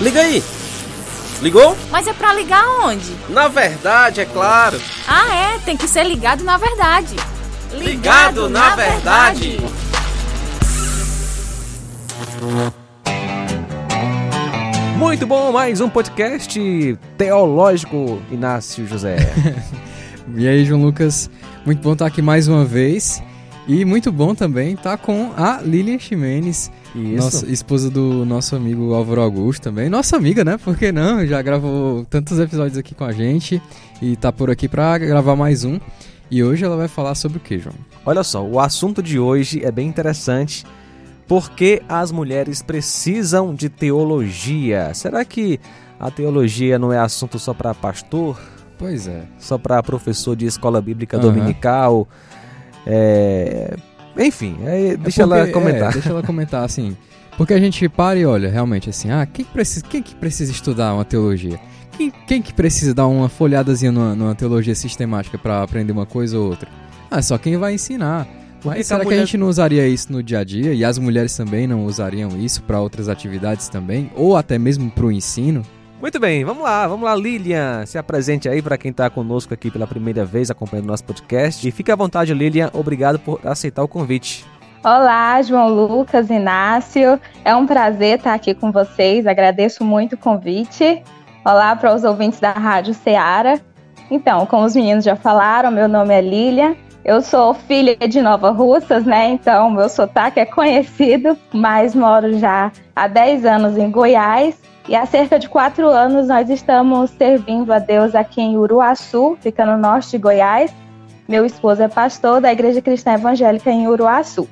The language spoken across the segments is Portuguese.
Liga aí! Ligou? Mas é pra ligar onde? Na verdade, é claro. Ah, é, tem que ser ligado na verdade. Ligado, ligado na, na, verdade. verdade. Muito bom, mais um podcast teológico, Inácio José. e aí, João Lucas, muito bom estar aqui mais uma vez. E muito bom também estar com a Lilian Ximenes, nossa, esposa do nosso amigo Álvaro Augusto também. Nossa amiga, né? Por que não? Já gravou tantos episódios aqui com a gente e tá por aqui para gravar mais um. E hoje ela vai falar sobre o que, João? Olha só, o assunto de hoje é bem interessante porque as mulheres precisam de teologia? Será que a teologia não é assunto só para pastor? Pois é. Só para professor de escola bíblica uhum. dominical? É... Enfim, é, deixa é porque, ela comentar. É, deixa ela comentar, assim. Porque a gente para e olha, realmente, assim, ah, quem que precisa, quem que precisa estudar uma teologia? Quem, quem que precisa dar uma folhadazinha numa, numa teologia sistemática para aprender uma coisa ou outra? Ah, só quem vai ensinar. Mas será mulher... que a gente não usaria isso no dia a dia? E as mulheres também não usariam isso para outras atividades também? Ou até mesmo para o ensino? Muito bem, vamos lá, vamos lá, Lilian. Se apresente aí para quem está conosco aqui pela primeira vez acompanhando nosso podcast. E fique à vontade, Lilian. Obrigado por aceitar o convite. Olá, João Lucas, Inácio. É um prazer estar aqui com vocês. Agradeço muito o convite. Olá para os ouvintes da Rádio Ceará. Então, como os meninos já falaram, meu nome é Lilian. Eu sou filha de Nova Russas, né? Então, meu sotaque é conhecido, mas moro já há 10 anos em Goiás. E há cerca de quatro anos nós estamos servindo a Deus aqui em Uruaçu, fica no norte de Goiás. Meu esposo é pastor da Igreja Cristã Evangélica em Uruaçu.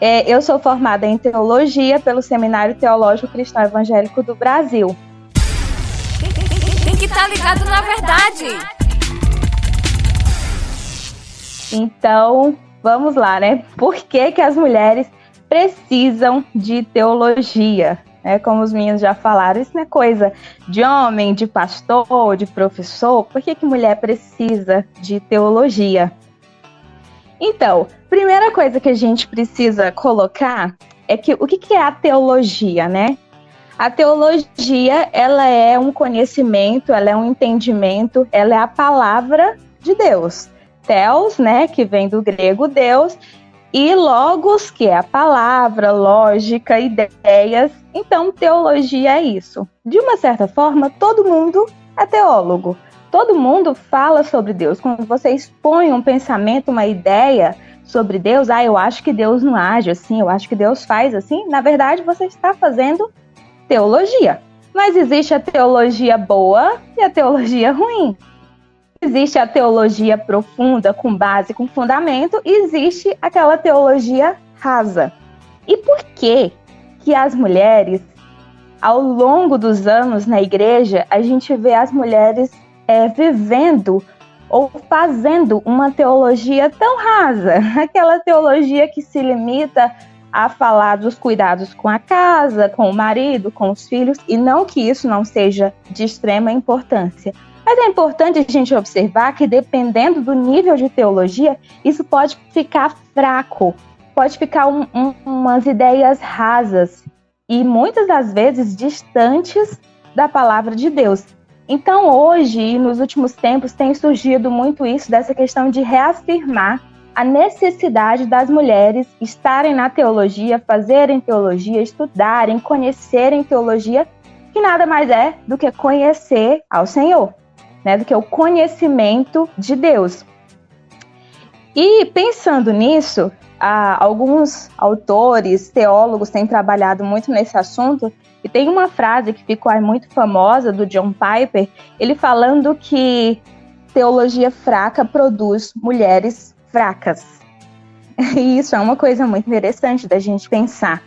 É, eu sou formada em teologia pelo Seminário Teológico Cristão Evangélico do Brasil. Tem que estar tá ligado na verdade. Então, vamos lá, né? Por que, que as mulheres precisam de teologia? É, como os meninos já falaram, isso não é coisa de homem, de pastor, de professor. Por que, que mulher precisa de teologia? Então, primeira coisa que a gente precisa colocar é que o que, que é a teologia, né? A teologia, ela é um conhecimento, ela é um entendimento, ela é a palavra de Deus theos, né, que vem do grego Deus, e logos, que é a palavra, lógica, ideias. Então, teologia é isso. De uma certa forma, todo mundo é teólogo. Todo mundo fala sobre Deus. Quando você expõe um pensamento, uma ideia sobre Deus, ah, eu acho que Deus não age assim, eu acho que Deus faz assim, na verdade, você está fazendo teologia. Mas existe a teologia boa e a teologia ruim. Existe a teologia profunda, com base, com fundamento, e existe aquela teologia rasa. E por que que as mulheres, ao longo dos anos na igreja, a gente vê as mulheres é, vivendo ou fazendo uma teologia tão rasa, aquela teologia que se limita a falar dos cuidados com a casa, com o marido, com os filhos, e não que isso não seja de extrema importância, mas é importante a gente observar que, dependendo do nível de teologia, isso pode ficar fraco, pode ficar um, um, umas ideias rasas e muitas das vezes distantes da palavra de Deus. Então, hoje nos últimos tempos, tem surgido muito isso dessa questão de reafirmar a necessidade das mulheres estarem na teologia, fazerem teologia, estudarem, conhecerem teologia, que nada mais é do que conhecer ao Senhor né, do que o conhecimento de Deus. E pensando nisso, alguns autores, teólogos têm trabalhado muito nesse assunto, e tem uma frase que ficou muito famosa do John Piper, ele falando que teologia fraca produz mulheres fracas. E isso é uma coisa muito interessante da gente pensar.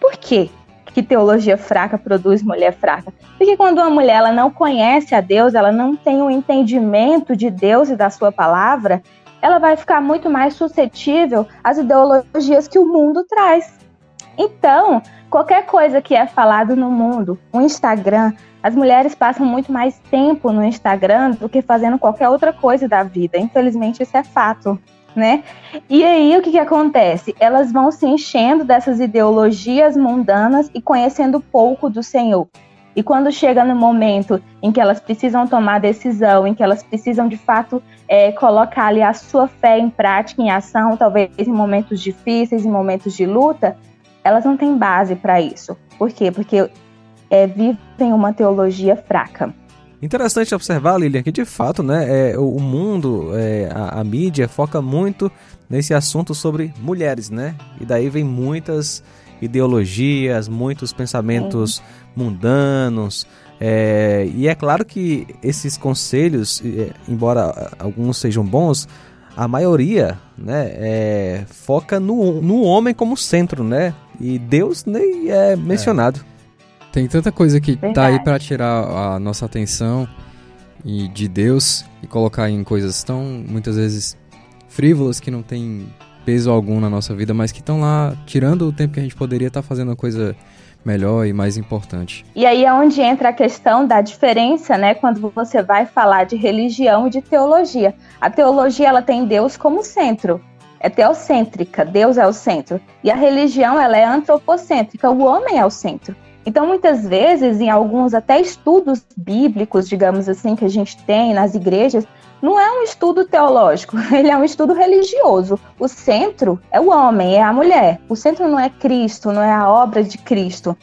Por quê? que teologia fraca produz mulher fraca. Porque quando uma mulher ela não conhece a Deus, ela não tem um entendimento de Deus e da sua palavra, ela vai ficar muito mais suscetível às ideologias que o mundo traz. Então, qualquer coisa que é falado no mundo, o Instagram, as mulheres passam muito mais tempo no Instagram do que fazendo qualquer outra coisa da vida. Infelizmente, isso é fato né? E aí o que, que acontece? Elas vão se enchendo dessas ideologias mundanas e conhecendo pouco do Senhor. E quando chega no momento em que elas precisam tomar decisão, em que elas precisam de fato é, colocar ali a sua fé em prática, em ação, talvez em momentos difíceis, em momentos de luta, elas não têm base para isso. Por quê? Porque é, vivem uma teologia fraca. Interessante observar, Lilian, que de fato né, é, o mundo, é, a, a, mídia foca muito nesse assunto sobre mulheres, né? E daí vem muitas ideologias, muitos pensamentos. Mundanos. É, e é claro que esses conselhos, é, embora alguns sejam bons, a maioria né, é, foca no, no homem como centro, né? E Deus nem é mencionado. Tem tanta coisa que Verdade. tá aí para tirar a nossa atenção e de Deus e colocar em coisas tão muitas vezes frívolas que não tem peso algum na nossa vida, mas que estão lá tirando o tempo que a gente poderia estar tá fazendo uma coisa melhor e mais importante. E aí é onde entra a questão da diferença, né, quando você vai falar de religião e de teologia. A teologia ela tem Deus como centro. É teocêntrica, Deus é o centro. E a religião ela é antropocêntrica, o homem é o centro. Então, muitas vezes, em alguns até estudos bíblicos, digamos assim, que a gente tem nas igrejas, não é um estudo teológico, ele é um estudo religioso. O centro é o homem, é a mulher. O centro não é Cristo, não é a obra de Cristo.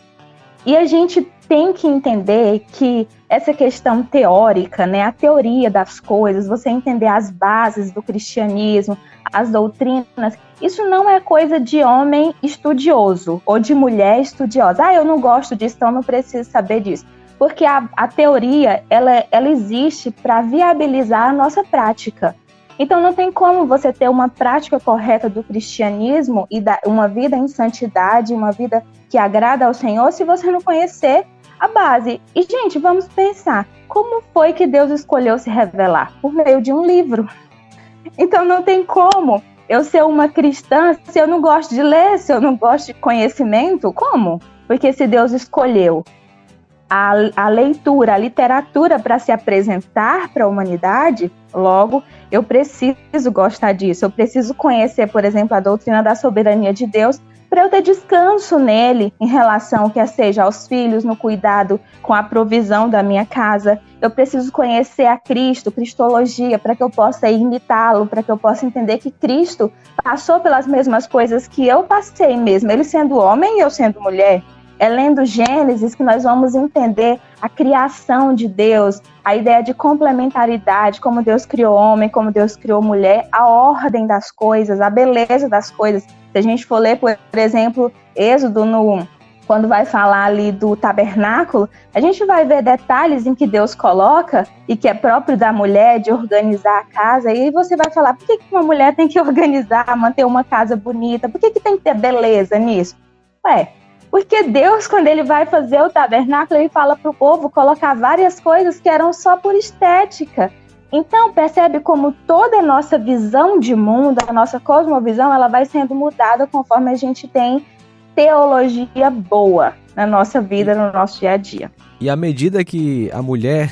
E a gente tem que entender que essa questão teórica, né, a teoria das coisas, você entender as bases do cristianismo, as doutrinas, isso não é coisa de homem estudioso ou de mulher estudiosa. Ah, eu não gosto disso, então não preciso saber disso. Porque a, a teoria, ela, ela existe para viabilizar a nossa prática. Então não tem como você ter uma prática correta do cristianismo e da, uma vida em santidade, uma vida que agrada ao Senhor, se você não conhecer a base. E, gente, vamos pensar: como foi que Deus escolheu se revelar? Por meio de um livro. Então não tem como eu ser uma cristã se eu não gosto de ler, se eu não gosto de conhecimento? Como? Porque se Deus escolheu a, a leitura, a literatura para se apresentar para a humanidade, logo eu preciso gostar disso. Eu preciso conhecer, por exemplo, a doutrina da soberania de Deus para eu ter descanso nele em relação, quer seja aos filhos, no cuidado com a provisão da minha casa. Eu preciso conhecer a Cristo, Cristologia, para que eu possa imitá-lo, para que eu possa entender que Cristo passou pelas mesmas coisas que eu passei mesmo, ele sendo homem e eu sendo mulher. É lendo Gênesis que nós vamos entender a criação de Deus, a ideia de complementaridade, como Deus criou homem, como Deus criou mulher, a ordem das coisas, a beleza das coisas. Se a gente for ler, por exemplo, Êxodo no quando vai falar ali do tabernáculo, a gente vai ver detalhes em que Deus coloca e que é próprio da mulher de organizar a casa. E você vai falar, por que uma mulher tem que organizar, manter uma casa bonita? Por que, que tem que ter beleza nisso? Ué, porque Deus, quando ele vai fazer o tabernáculo, ele fala para o povo colocar várias coisas que eram só por estética. Então, percebe como toda a nossa visão de mundo, a nossa cosmovisão, ela vai sendo mudada conforme a gente tem teologia boa na nossa vida, no nosso dia a dia. E à medida que a mulher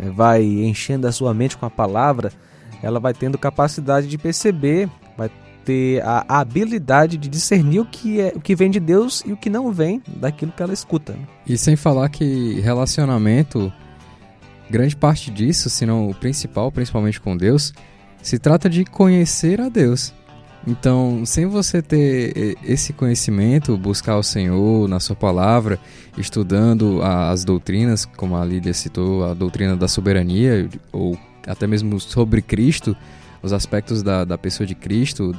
eh, vai enchendo a sua mente com a palavra, ela vai tendo capacidade de perceber, vai ter a, habilidade de discernir o que é o que vem de Deus e o que não vem daquilo que ela escuta. Né? E sem falar que relacionamento grande parte disso, se não o principal, principalmente com Deus, se trata de conhecer a Deus. Então, sem você ter esse conhecimento, buscar o Senhor na sua palavra, estudando as doutrinas, como a Lídia citou, a doutrina da soberania, ou até mesmo sobre Cristo, os aspectos da, da pessoa de Cristo.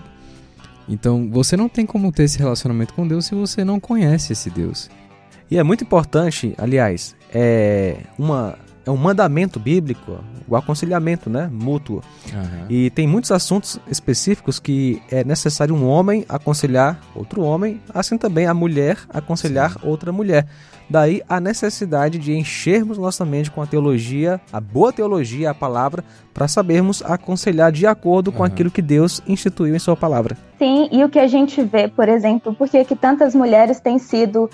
Então, você não tem como ter esse relacionamento com Deus se você não conhece esse Deus. E é muito importante, aliás, é uma é um mandamento bíblico, o aconselhamento, né, mútuo. Uhum. E tem muitos assuntos específicos que é necessário um homem aconselhar outro homem, assim também a mulher aconselhar Sim. outra mulher. Daí a necessidade de enchermos nossa mente com a teologia, a boa teologia, a palavra, para sabermos aconselhar de acordo com uhum. aquilo que Deus instituiu em sua palavra. Sim, e o que a gente vê, por exemplo, por que tantas mulheres têm sido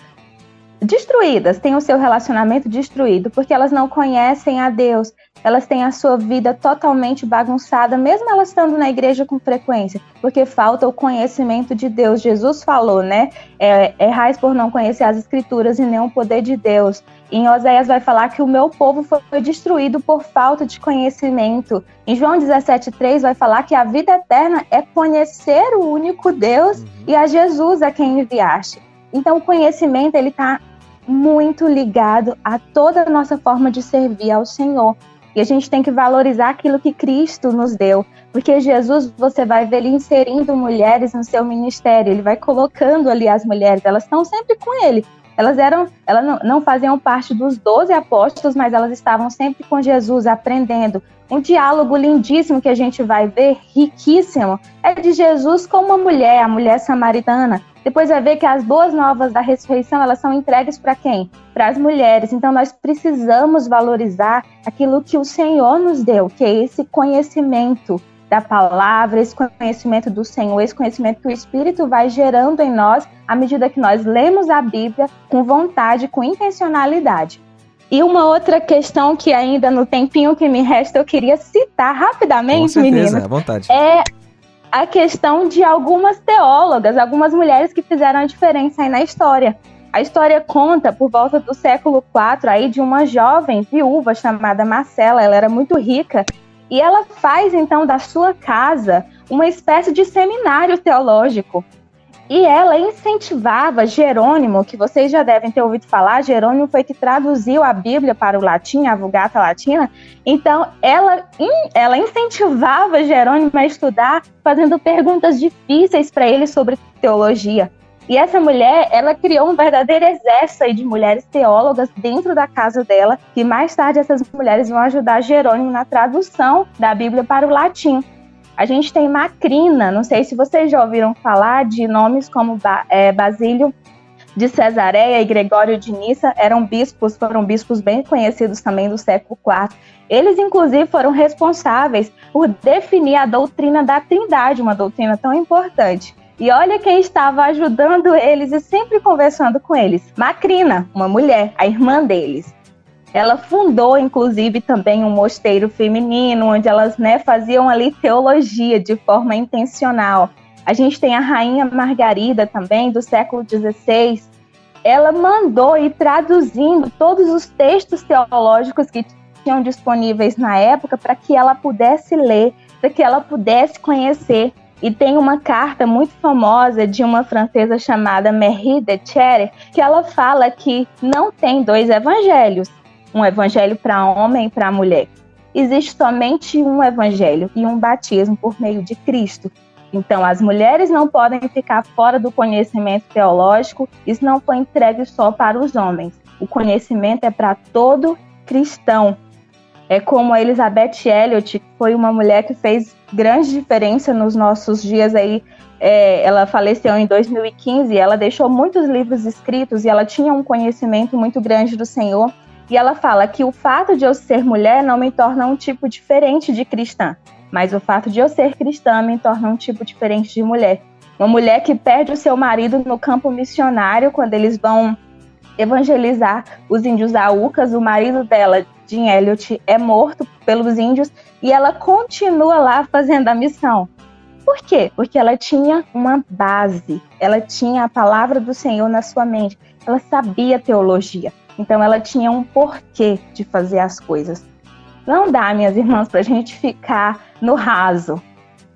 destruídas, têm o seu relacionamento destruído, porque elas não conhecem a Deus, elas têm a sua vida totalmente bagunçada, mesmo elas estando na igreja com frequência, porque falta o conhecimento de Deus. Jesus falou, né? É, errais por não conhecer as Escrituras e nem o poder de Deus. Em Oséias vai falar que o meu povo foi destruído por falta de conhecimento. Em João 17,3 vai falar que a vida eterna é conhecer o único Deus uhum. e a Jesus a quem enviaste. Então, o conhecimento ele está muito ligado a toda a nossa forma de servir ao Senhor. E a gente tem que valorizar aquilo que Cristo nos deu. Porque Jesus, você vai ver ele inserindo mulheres no seu ministério, ele vai colocando ali as mulheres, elas estão sempre com ele. Elas eram, elas não, não faziam parte dos doze apóstolos, mas elas estavam sempre com Jesus, aprendendo. Um diálogo lindíssimo que a gente vai ver, riquíssimo, é de Jesus com uma mulher, a mulher samaritana. Depois vai ver que as boas novas da ressurreição, elas são entregues para quem? Para as mulheres. Então nós precisamos valorizar aquilo que o Senhor nos deu, que é esse conhecimento da palavra, esse conhecimento do Senhor, esse conhecimento que o Espírito vai gerando em nós à medida que nós lemos a Bíblia com vontade, com intencionalidade. E uma outra questão que ainda no tempinho que me resta eu queria citar rapidamente, vontade. é a questão de algumas teólogas, algumas mulheres que fizeram a diferença aí na história. A história conta, por volta do século IV, aí, de uma jovem viúva chamada Marcela. Ela era muito rica e ela faz então da sua casa uma espécie de seminário teológico. E ela incentivava Jerônimo, que vocês já devem ter ouvido falar, Jerônimo foi que traduziu a Bíblia para o latim, a Vulgata Latina. Então, ela, ela incentivava Jerônimo a estudar, fazendo perguntas difíceis para ele sobre teologia. E essa mulher, ela criou um verdadeiro exército de mulheres teólogas dentro da casa dela, que mais tarde essas mulheres vão ajudar Jerônimo na tradução da Bíblia para o latim. A gente tem Macrina, não sei se vocês já ouviram falar de nomes como é, Basílio de Cesareia e Gregório de Nissa, eram bispos, foram bispos bem conhecidos também do século IV. Eles, inclusive, foram responsáveis por definir a doutrina da Trindade, uma doutrina tão importante. E olha quem estava ajudando eles e sempre conversando com eles. Macrina, uma mulher, a irmã deles. Ela fundou, inclusive, também um mosteiro feminino, onde elas né, faziam ali teologia de forma intencional. A gente tem a Rainha Margarida também, do século XVI. Ela mandou ir traduzindo todos os textos teológicos que tinham disponíveis na época para que ela pudesse ler, para que ela pudesse conhecer e tem uma carta muito famosa de uma francesa chamada Marie de Cherre, que ela fala que não tem dois evangelhos, um evangelho para homem e para mulher. Existe somente um evangelho e um batismo por meio de Cristo. Então, as mulheres não podem ficar fora do conhecimento teológico, isso não foi entregue só para os homens. O conhecimento é para todo cristão. É como a Elizabeth Elliot, que foi uma mulher que fez grande diferença nos nossos dias aí. É, ela faleceu em 2015, ela deixou muitos livros escritos e ela tinha um conhecimento muito grande do Senhor. E ela fala que o fato de eu ser mulher não me torna um tipo diferente de cristã, mas o fato de eu ser cristã me torna um tipo diferente de mulher. Uma mulher que perde o seu marido no campo missionário quando eles vão evangelizar os índios aucas, o marido dela Jean Elliot é morto pelos índios e ela continua lá fazendo a missão. Por quê? Porque ela tinha uma base, ela tinha a palavra do Senhor na sua mente, ela sabia teologia, então ela tinha um porquê de fazer as coisas. Não dá, minhas irmãs, para a gente ficar no raso.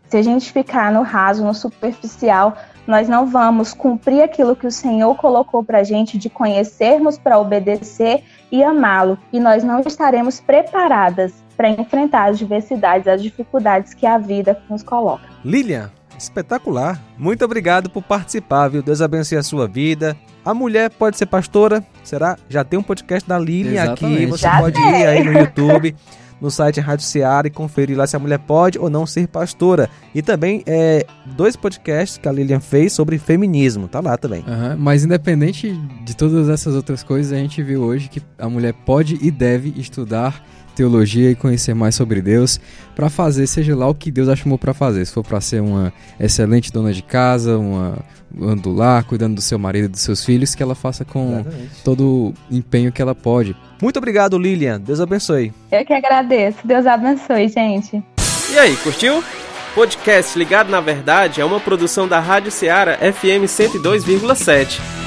Se a gente ficar no raso, no superficial, nós não vamos cumprir aquilo que o Senhor colocou para a gente de conhecermos para obedecer e amá-lo, e nós não estaremos preparadas para enfrentar as diversidades, as dificuldades que a vida nos coloca. Lilian, espetacular. Muito obrigado por participar, viu? Deus abençoe a sua vida. A mulher pode ser pastora? Será? Já tem um podcast da Lilian Exatamente. aqui, você Já pode tem. ir aí no YouTube. no site Rádio Seara e conferir lá se a mulher pode ou não ser pastora. E também é, dois podcasts que a Lilian fez sobre feminismo, tá lá também. Uhum, mas independente de todas essas outras coisas, a gente viu hoje que a mulher pode e deve estudar teologia e conhecer mais sobre Deus para fazer seja lá o que Deus a chamou para fazer. Se for para ser uma excelente dona de casa, uma do lar, cuidando do seu marido e dos seus filhos, que ela faça com Exatamente. todo o empenho que ela pode. Muito obrigado, Lilian. Deus abençoe. Eu que agradeço. Deus abençoe, gente. E aí, curtiu? Podcast Ligado na Verdade é uma produção da Rádio Ceará FM 102,7.